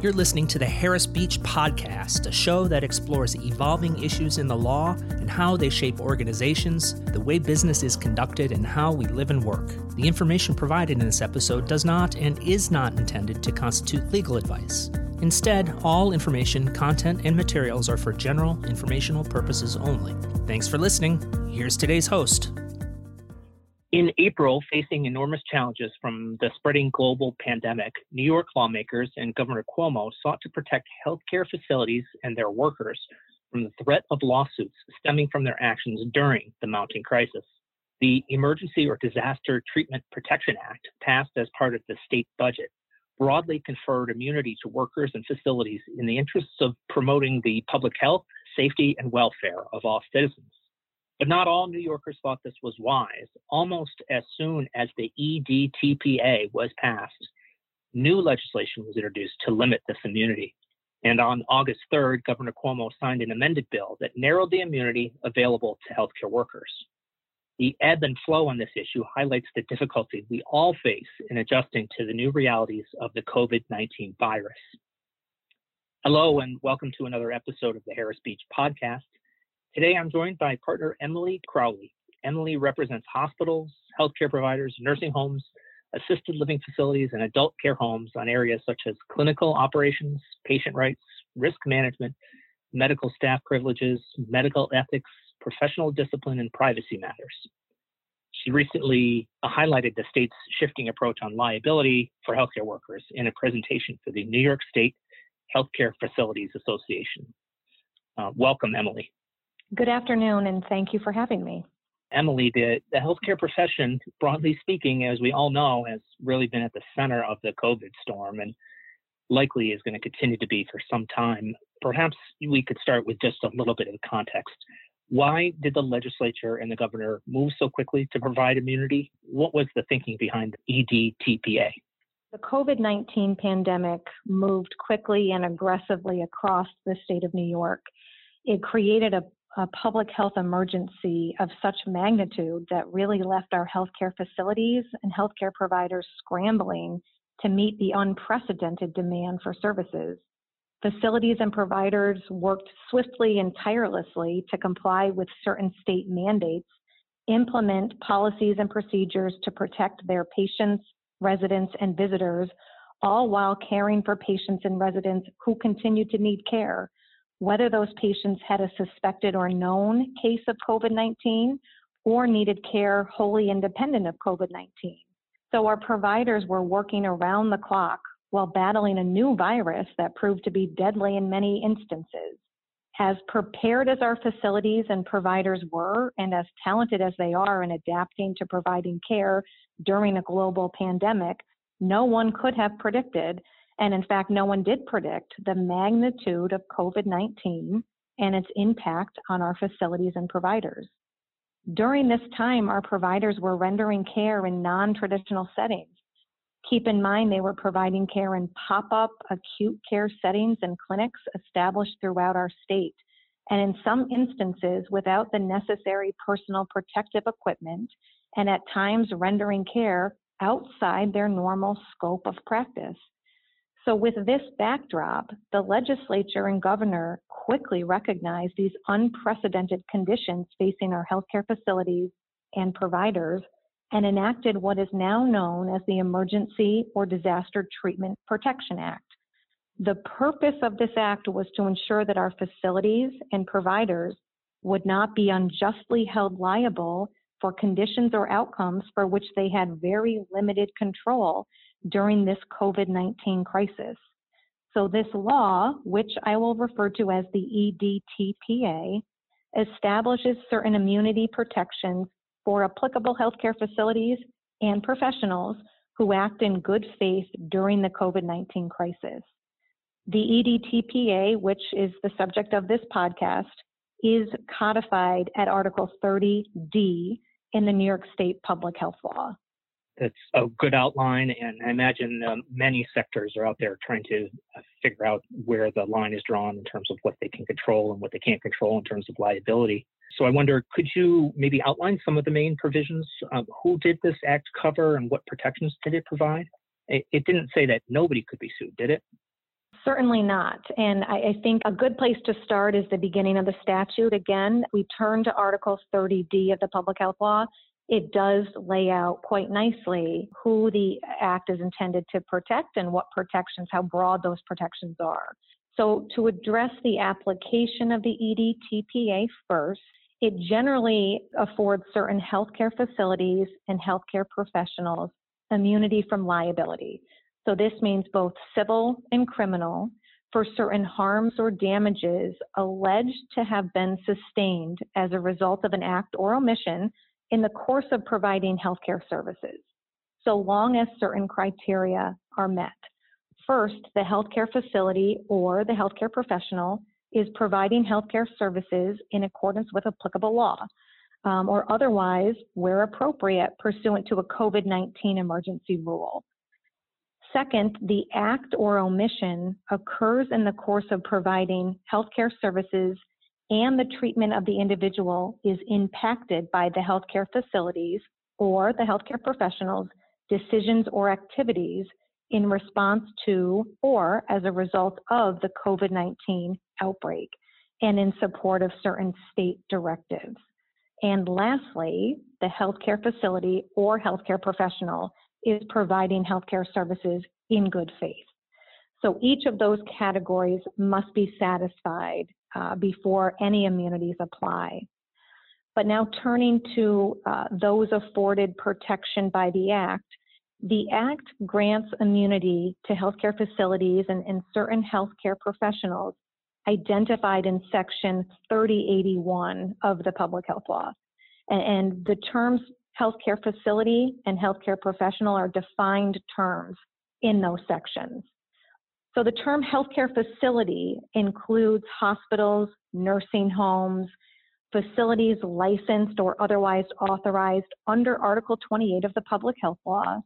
You're listening to the Harris Beach Podcast, a show that explores evolving issues in the law and how they shape organizations, the way business is conducted, and how we live and work. The information provided in this episode does not and is not intended to constitute legal advice. Instead, all information, content, and materials are for general informational purposes only. Thanks for listening. Here's today's host. In April, facing enormous challenges from the spreading global pandemic, New York lawmakers and Governor Cuomo sought to protect healthcare facilities and their workers from the threat of lawsuits stemming from their actions during the mounting crisis. The Emergency or Disaster Treatment Protection Act, passed as part of the state budget, broadly conferred immunity to workers and facilities in the interests of promoting the public health, safety, and welfare of all citizens. But not all New Yorkers thought this was wise. Almost as soon as the EDTPA was passed, new legislation was introduced to limit this immunity. And on August 3rd, Governor Cuomo signed an amended bill that narrowed the immunity available to healthcare workers. The ebb and flow on this issue highlights the difficulty we all face in adjusting to the new realities of the COVID 19 virus. Hello, and welcome to another episode of the Harris Beach Podcast. Today, I'm joined by partner Emily Crowley. Emily represents hospitals, healthcare providers, nursing homes, assisted living facilities, and adult care homes on areas such as clinical operations, patient rights, risk management, medical staff privileges, medical ethics, professional discipline, and privacy matters. She recently highlighted the state's shifting approach on liability for healthcare workers in a presentation for the New York State Healthcare Facilities Association. Uh, welcome, Emily. Good afternoon, and thank you for having me. Emily, the, the healthcare profession, broadly speaking, as we all know, has really been at the center of the COVID storm and likely is going to continue to be for some time. Perhaps we could start with just a little bit of context. Why did the legislature and the governor move so quickly to provide immunity? What was the thinking behind the EDTPA? The COVID 19 pandemic moved quickly and aggressively across the state of New York. It created a a public health emergency of such magnitude that really left our healthcare facilities and healthcare providers scrambling to meet the unprecedented demand for services. Facilities and providers worked swiftly and tirelessly to comply with certain state mandates, implement policies and procedures to protect their patients, residents, and visitors, all while caring for patients and residents who continue to need care whether those patients had a suspected or known case of COVID 19 or needed care wholly independent of COVID 19. So our providers were working around the clock while battling a new virus that proved to be deadly in many instances. As prepared as our facilities and providers were, and as talented as they are in adapting to providing care during a global pandemic, no one could have predicted and in fact, no one did predict the magnitude of COVID 19 and its impact on our facilities and providers. During this time, our providers were rendering care in non traditional settings. Keep in mind, they were providing care in pop up acute care settings and clinics established throughout our state, and in some instances, without the necessary personal protective equipment, and at times rendering care outside their normal scope of practice. So, with this backdrop, the legislature and governor quickly recognized these unprecedented conditions facing our healthcare facilities and providers and enacted what is now known as the Emergency or Disaster Treatment Protection Act. The purpose of this act was to ensure that our facilities and providers would not be unjustly held liable for conditions or outcomes for which they had very limited control during this COVID 19 crisis. So, this law, which I will refer to as the EDTPA, establishes certain immunity protections for applicable healthcare facilities and professionals who act in good faith during the COVID 19 crisis. The EDTPA, which is the subject of this podcast, is codified at Article 30D in the New York State Public Health Law it's a good outline, and I imagine um, many sectors are out there trying to uh, figure out where the line is drawn in terms of what they can control and what they can't control in terms of liability. So I wonder, could you maybe outline some of the main provisions? Um, who did this act cover, and what protections did it provide? It, it didn't say that nobody could be sued, did it? Certainly not. And I, I, think a good place to start is the beginning of the statute. Again, we turn to Article 30D of the Public Health Law. It does lay out quite nicely who the Act is intended to protect and what protections, how broad those protections are. So, to address the application of the EDTPA first, it generally affords certain healthcare facilities and healthcare professionals immunity from liability. So this means both civil and criminal for certain harms or damages alleged to have been sustained as a result of an act or omission in the course of providing healthcare services, so long as certain criteria are met. First, the healthcare facility or the healthcare professional is providing healthcare services in accordance with applicable law, um, or otherwise, where appropriate, pursuant to a COVID 19 emergency rule. Second, the act or omission occurs in the course of providing healthcare services and the treatment of the individual is impacted by the healthcare facilities or the healthcare professionals' decisions or activities in response to or as a result of the COVID 19 outbreak and in support of certain state directives. And lastly, the healthcare facility or healthcare professional is providing healthcare services in good faith. So each of those categories must be satisfied uh, before any immunities apply. But now turning to uh, those afforded protection by the Act, the Act grants immunity to healthcare facilities and, and certain healthcare professionals identified in Section 3081 of the Public Health Law. And, and the terms healthcare facility and healthcare professional are defined terms in those sections. So the term healthcare facility includes hospitals, nursing homes, facilities licensed or otherwise authorized under Article 28 of the Public Health Law,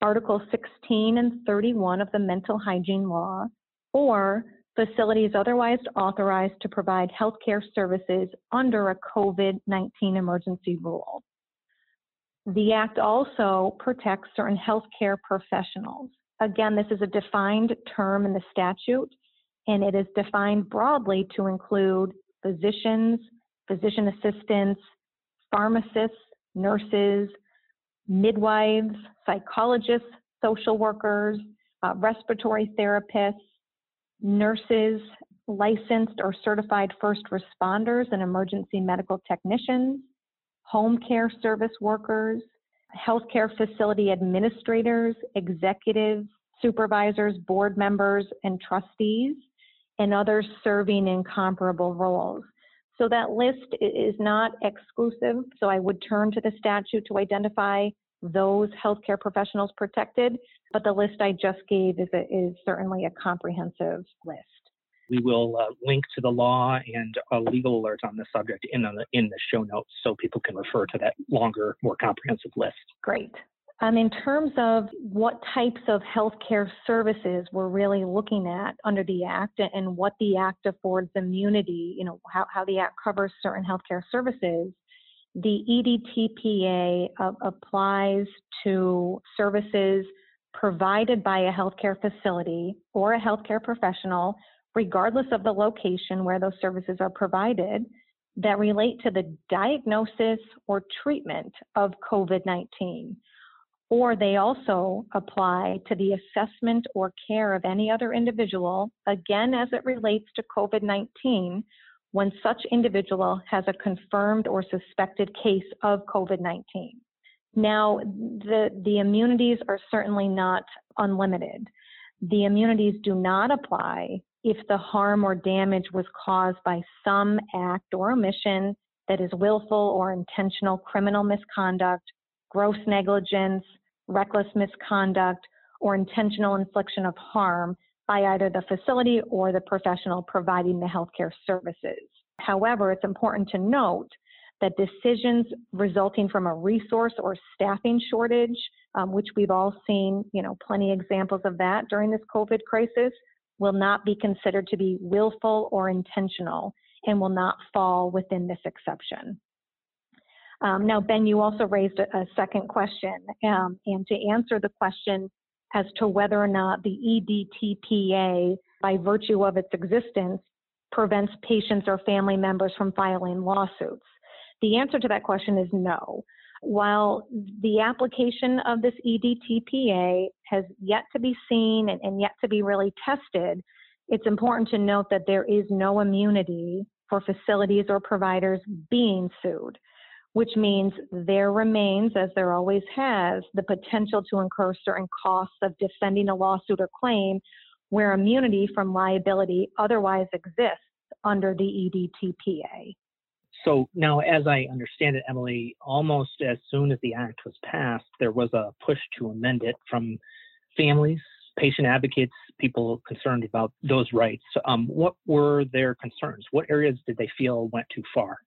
Article 16 and 31 of the Mental Hygiene Law, or facilities otherwise authorized to provide healthcare services under a COVID 19 emergency rule. The Act also protects certain healthcare professionals. Again, this is a defined term in the statute, and it is defined broadly to include physicians, physician assistants, pharmacists, nurses, midwives, psychologists, social workers, uh, respiratory therapists, nurses, licensed or certified first responders and emergency medical technicians, home care service workers, healthcare facility administrators, executives, supervisors, board members, and trustees, and others serving in comparable roles. So that list is not exclusive, so I would turn to the statute to identify those healthcare professionals protected, but the list I just gave is, a, is certainly a comprehensive list. We will uh, link to the law and a legal alert on the subject in the, in the show notes so people can refer to that longer, more comprehensive list. Great. Um, in terms of what types of healthcare services we're really looking at under the Act and what the Act affords immunity, you know, how, how the Act covers certain healthcare services, the EDTPA uh, applies to services provided by a healthcare facility or a healthcare professional regardless of the location where those services are provided, that relate to the diagnosis or treatment of COVID 19. Or they also apply to the assessment or care of any other individual, again, as it relates to COVID 19, when such individual has a confirmed or suspected case of COVID 19. Now, the, the immunities are certainly not unlimited. The immunities do not apply if the harm or damage was caused by some act or omission that is willful or intentional criminal misconduct, gross negligence, reckless misconduct, or intentional infliction of harm by either the facility or the professional providing the healthcare services. However, it's important to note that decisions resulting from a resource or staffing shortage, um, which we've all seen, you know, plenty examples of that during this COVID crisis, will not be considered to be willful or intentional and will not fall within this exception. Um, now, Ben, you also raised a, a second question, um, and to answer the question as to whether or not the EDTPA by virtue of its existence, prevents patients or family members from filing lawsuits? The answer to that question is no. While the application of this EDTPA has yet to be seen and, and yet to be really tested, it's important to note that there is no immunity for facilities or providers being sued, which means there remains, as there always has, the potential to incur certain costs of defending a lawsuit or claim where immunity from liability otherwise exists under the EDTPA. So now, as I understand it, Emily, almost as soon as the act was passed, there was a push to amend it from families, patient advocates, people concerned about those rights. Um, what were their concerns? What areas did they feel went too far?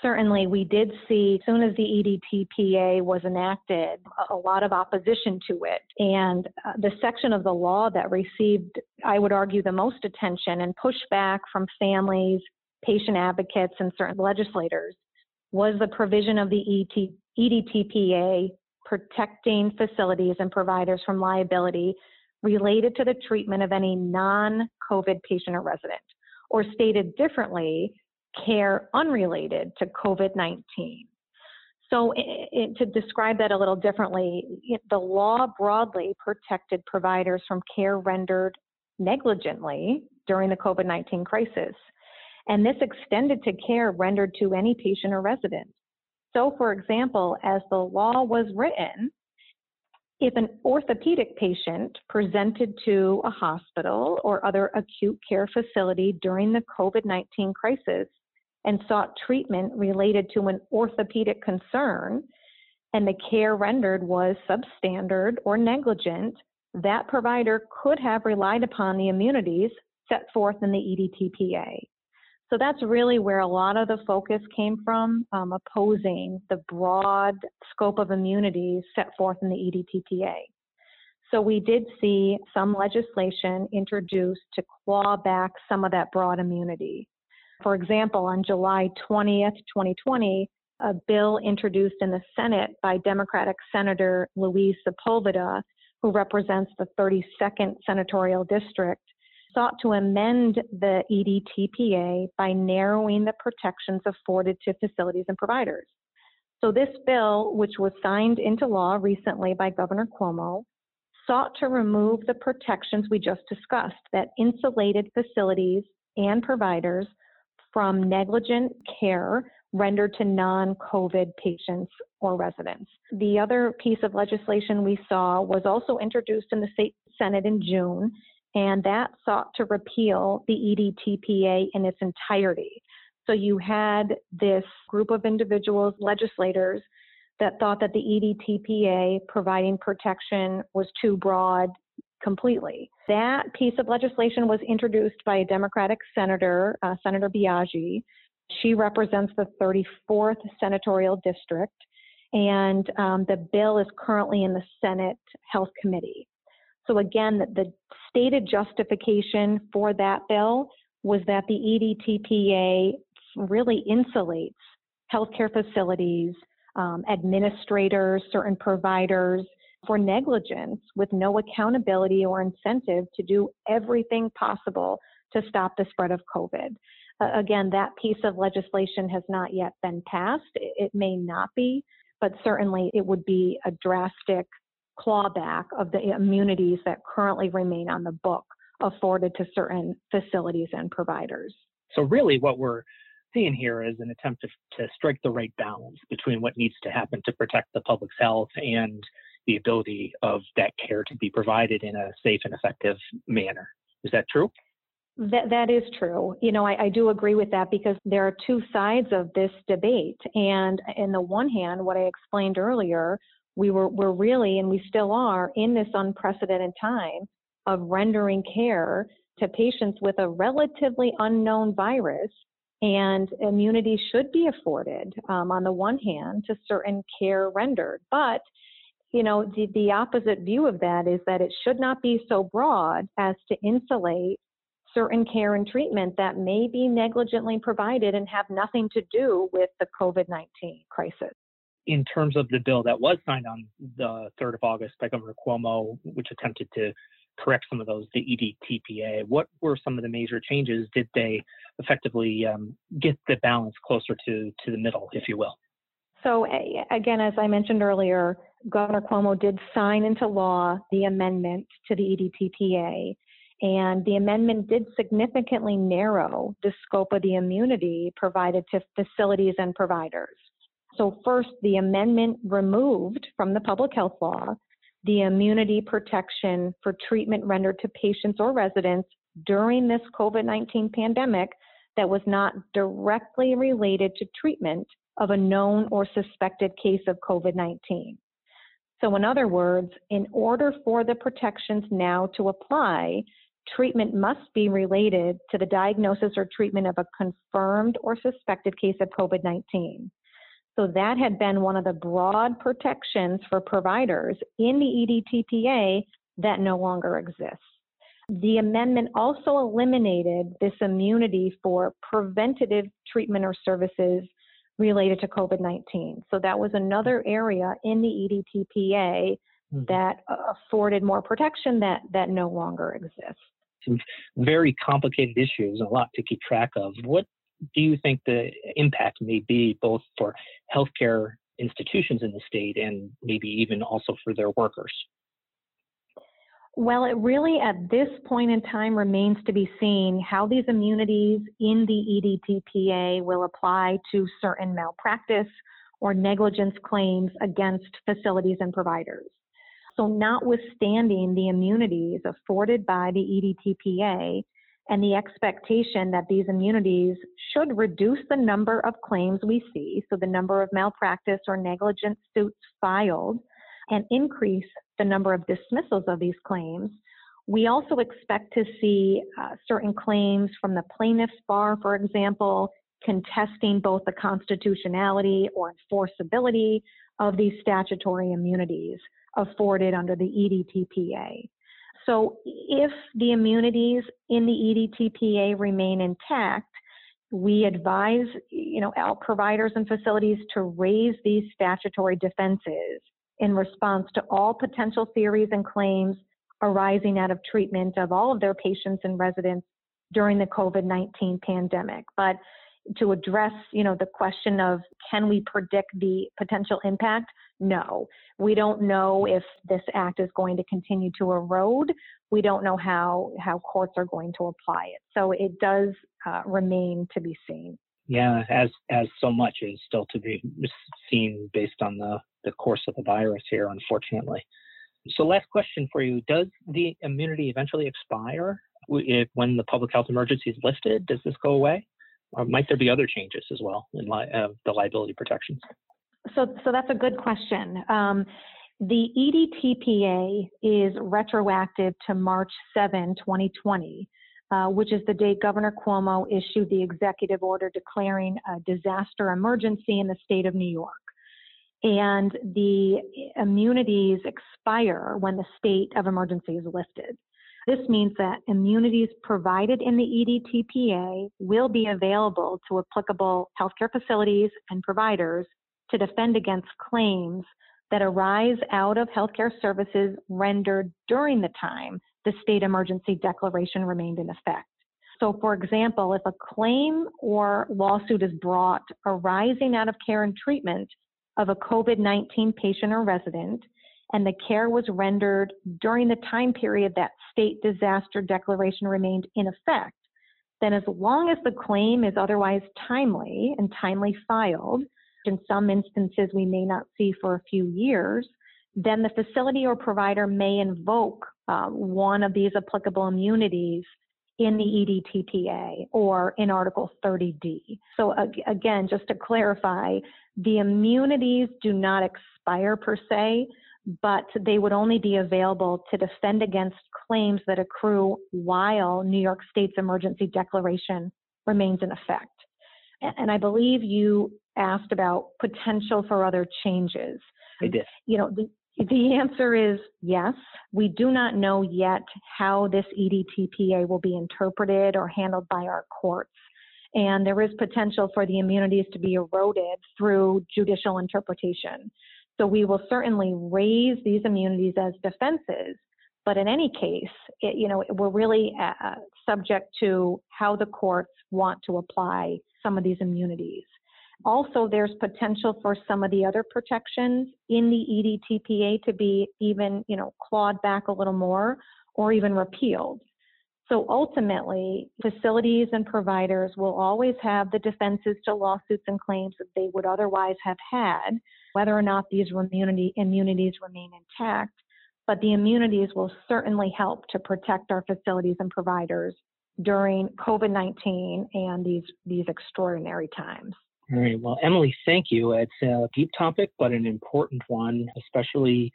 Certainly, we did see, as soon as the EDTPA was enacted, a lot of opposition to it. And uh, the section of the law that received, I would argue, the most attention and pushback from families, patient advocates, and certain legislators was the provision of the ET, EDTPA protecting facilities and providers from liability related to the treatment of any non COVID patient or resident, or stated differently, care unrelated to COVID 19. So, it, it, to describe that a little differently, it, the law broadly protected providers from care rendered negligently during the COVID 19 crisis. And this extended to care rendered to any patient or resident. So, for example, as the law was written, if an orthopedic patient presented to a hospital or other acute care facility during the COVID 19 crisis and sought treatment related to an orthopedic concern, and the care rendered was substandard or negligent, that provider could have relied upon the immunities set forth in the EDTPA. So that's really where a lot of the focus came from, um, opposing the broad scope of immunities set forth in the EDTPA. So we did see some legislation introduced to claw back some of that broad immunity. For example, on July 20th, 2020, a bill introduced in the Senate by Democratic Senator Luis Sepulveda, who represents the 32nd Senatorial District, sought to amend the EDTPA by narrowing the protections afforded to facilities and providers. So, this bill, which was signed into law recently by Governor Cuomo, sought to remove the protections we just discussed that insulated facilities and providers from negligent care rendered to non COVID patients or residents. The other piece of legislation we saw was also introduced in the state Senate in June and that sought to repeal the EDTPA in its entirety. So you had this group of individuals, legislators, that thought that the EDTPA providing protection was too broad completely. That piece of legislation was introduced by a Democratic senator, uh, Senator Biaggi. She represents the 34th senatorial district, and um, the bill is currently in the Senate Health Committee. So again, the stated justification for that bill was that the EDTPA really insulates healthcare facilities, um, administrators, certain providers for negligence with no accountability or incentive to do everything possible to stop the spread of COVID. Uh, again, that piece of legislation has not yet been passed. It, it may not be, but certainly it would be a drastic clawback of the immunities that currently remain on the book afforded to certain facilities and providers. So, really, what we're seeing here is an attempt to, to strike the right balance between what needs to happen to protect the public's health and the ability of that care to be provided in a safe and effective manner. Is that true? That, that is true. You know, I, I do agree with that because there are two sides of this debate. And in the one hand, what I explained earlier we were, were really, and we still are, in this unprecedented time of rendering care to patients with a relatively unknown virus. And immunity should be afforded, um, on the one hand, to certain care rendered. But you know, the, the opposite view of that is that it should not be so broad as to insulate certain care and treatment that may be negligently provided and have nothing to do with the COVID 19 crisis in terms of the bill that was signed on the 3rd of August by Governor Cuomo, which attempted to correct some of those, the EDTPA. What were some of the major changes? Did they effectively um, get the balance closer to, to the middle, if you will? So, again, as I mentioned earlier, Governor Cuomo did sign into law the amendment to the EDTPA, and the amendment did significantly narrow the scope of the immunity provided to facilities and providers. So, first, the amendment removed from the public health law the immunity protection for treatment rendered to patients or residents during this COVID 19 pandemic that was not directly related to treatment of a known or suspected case of COVID 19. So, in other words, in order for the protections now to apply, treatment must be related to the diagnosis or treatment of a confirmed or suspected case of COVID 19. So that had been one of the broad protections for providers in the EDTPA that no longer exists. The amendment also eliminated this immunity for preventative treatment or services related to COVID 19. So that was another area in the EDTPA mm-hmm. that afforded more protection that, that no longer exists. Some very complicated issues, a lot to keep track of. What do you think the impact may be both for healthcare institutions in the state and maybe even also for their workers? Well, it really at this point in time remains to be seen how these immunities in the EDTPA will apply to certain malpractice or negligence claims against facilities and providers. So, notwithstanding the immunities afforded by the EDTPA, and the expectation that these immunities should reduce the number of claims we see, so the number of malpractice or negligence suits filed, and increase the number of dismissals of these claims. We also expect to see uh, certain claims from the plaintiff's bar, for example, contesting both the constitutionality or enforceability of these statutory immunities afforded under the EDTPA. So if the immunities in the EDTPA remain intact, we advise, you know, providers and facilities to raise these statutory defenses in response to all potential theories and claims arising out of treatment of all of their patients and residents during the COVID-19 pandemic. But to address, you know, the question of can we predict the potential impact? No, we don't know if this act is going to continue to erode. We don't know how how courts are going to apply it. So it does uh, remain to be seen. Yeah, as as so much is still to be seen based on the the course of the virus here, unfortunately. So, last question for you: Does the immunity eventually expire if, when the public health emergency is lifted? Does this go away? Or might there be other changes as well in li- uh, the liability protections? So, so that's a good question. Um, the EDTPA is retroactive to March 7, 2020, uh, which is the date Governor Cuomo issued the executive order declaring a disaster emergency in the state of New York. And the immunities expire when the state of emergency is lifted. This means that immunities provided in the EDTPA will be available to applicable healthcare facilities and providers to defend against claims that arise out of healthcare services rendered during the time the state emergency declaration remained in effect. So, for example, if a claim or lawsuit is brought arising out of care and treatment of a COVID 19 patient or resident, and the care was rendered during the time period that state disaster declaration remained in effect, then as long as the claim is otherwise timely and timely filed, in some instances we may not see for a few years, then the facility or provider may invoke uh, one of these applicable immunities in the EDTPA or in Article 30D. So, again, just to clarify, the immunities do not expire per se, but they would only be available to defend against claims that accrue while New York State's emergency declaration remains in effect. And I believe you asked about potential for other changes. I did. You know, the, the answer is yes. We do not know yet how this EDTPA will be interpreted or handled by our courts. And there is potential for the immunities to be eroded through judicial interpretation. So we will certainly raise these immunities as defenses, But in any case, it, you know, we're really uh, subject to how the courts want to apply some of these immunities. Also, there's potential for some of the other protections in the EDTPA to be even, you know, clawed back a little more or even repealed. So ultimately, facilities and providers will always have the defenses to lawsuits and claims that they would otherwise have had, whether or not these immunity, immunities remain intact. But the immunities will certainly help to protect our facilities and providers during COVID 19 and these, these extraordinary times. All right. Well, Emily, thank you. It's a deep topic, but an important one, especially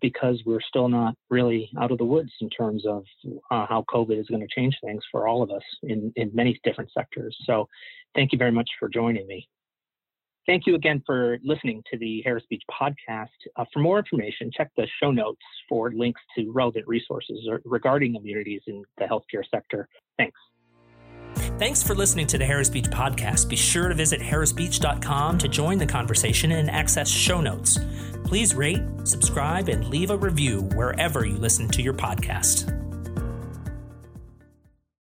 because we're still not really out of the woods in terms of uh, how COVID is going to change things for all of us in, in many different sectors. So, thank you very much for joining me. Thank you again for listening to the Harris Beach podcast. Uh, for more information, check the show notes for links to relevant resources regarding immunities in the healthcare sector. Thanks. Thanks for listening to the Harris Beach podcast. Be sure to visit harrisbeach.com to join the conversation and access show notes. Please rate, subscribe, and leave a review wherever you listen to your podcast.